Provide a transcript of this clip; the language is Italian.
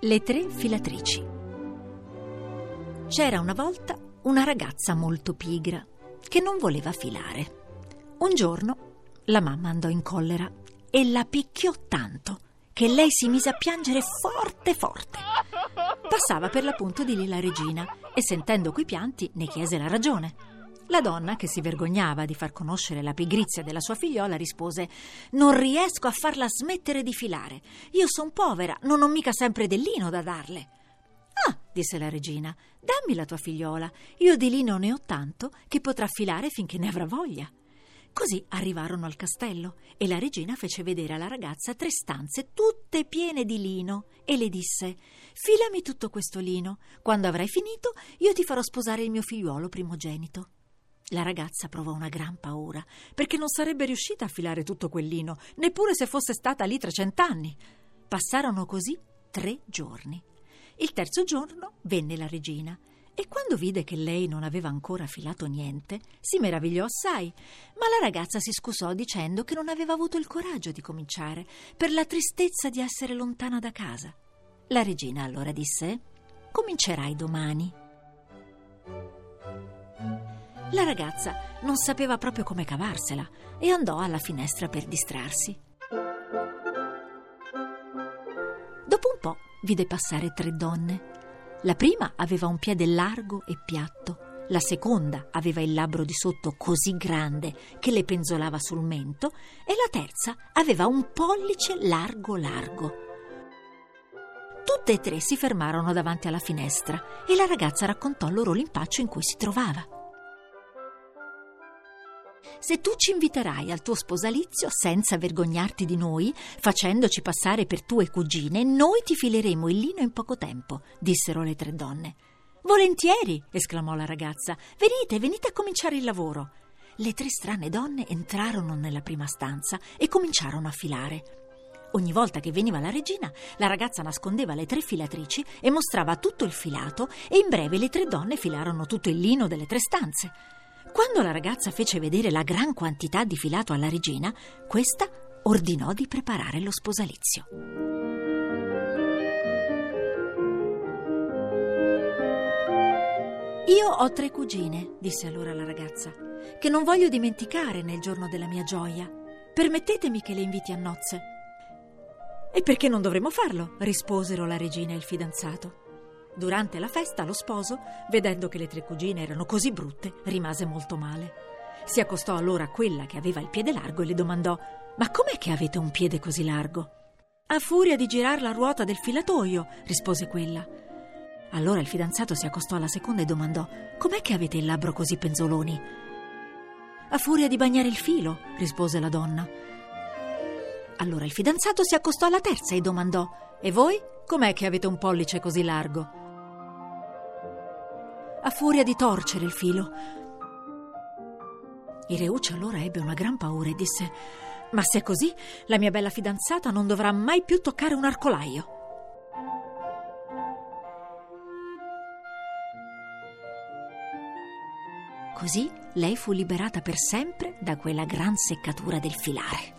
Le tre filatrici. C'era una volta una ragazza molto pigra che non voleva filare. Un giorno la mamma andò in collera e la picchiò tanto che lei si mise a piangere forte forte. Passava per l'appunto di lì la regina e sentendo quei pianti ne chiese la ragione. La donna, che si vergognava di far conoscere la pigrizia della sua figliola, rispose: Non riesco a farla smettere di filare. Io son povera, non ho mica sempre del lino da darle. Ah, disse la regina, dammi la tua figliola. Io di lino ne ho tanto che potrà filare finché ne avrà voglia. Così arrivarono al castello e la regina fece vedere alla ragazza tre stanze tutte piene di lino e le disse: Filami tutto questo lino. Quando avrai finito, io ti farò sposare il mio figliuolo primogenito. La ragazza provò una gran paura, perché non sarebbe riuscita a filare tutto quel lino, neppure se fosse stata lì trecent'anni. Passarono così tre giorni. Il terzo giorno venne la regina e quando vide che lei non aveva ancora filato niente, si meravigliò assai, ma la ragazza si scusò dicendo che non aveva avuto il coraggio di cominciare per la tristezza di essere lontana da casa. La regina allora disse: Comincerai domani. La ragazza non sapeva proprio come cavarsela e andò alla finestra per distrarsi. Dopo un po' vide passare tre donne. La prima aveva un piede largo e piatto, la seconda aveva il labbro di sotto così grande che le penzolava sul mento e la terza aveva un pollice largo largo. Tutte e tre si fermarono davanti alla finestra e la ragazza raccontò loro l'impaccio in cui si trovava. Se tu ci inviterai al tuo sposalizio senza vergognarti di noi, facendoci passare per tue cugine, noi ti fileremo il lino in poco tempo, dissero le tre donne. Volentieri, esclamò la ragazza. Venite, venite a cominciare il lavoro. Le tre strane donne entrarono nella prima stanza e cominciarono a filare. Ogni volta che veniva la regina, la ragazza nascondeva le tre filatrici e mostrava tutto il filato e in breve le tre donne filarono tutto il lino delle tre stanze. Quando la ragazza fece vedere la gran quantità di filato alla regina, questa ordinò di preparare lo sposalizio. Io ho tre cugine, disse allora la ragazza, che non voglio dimenticare nel giorno della mia gioia. Permettetemi che le inviti a nozze. E perché non dovremmo farlo? risposero la regina e il fidanzato. Durante la festa, lo sposo, vedendo che le tre cugine erano così brutte, rimase molto male. Si accostò allora a quella che aveva il piede largo e le domandò: Ma com'è che avete un piede così largo? A furia di girar la ruota del filatoio, rispose quella. Allora il fidanzato si accostò alla seconda e domandò: Com'è che avete il labbro così penzoloni? A furia di bagnare il filo, rispose la donna. Allora il fidanzato si accostò alla terza e domandò: E voi? Com'è che avete un pollice così largo? A furia di torcere il filo. Il Reuccio allora ebbe una gran paura e disse: Ma se è così, la mia bella fidanzata non dovrà mai più toccare un arcolaio. Così lei fu liberata per sempre da quella gran seccatura del filare.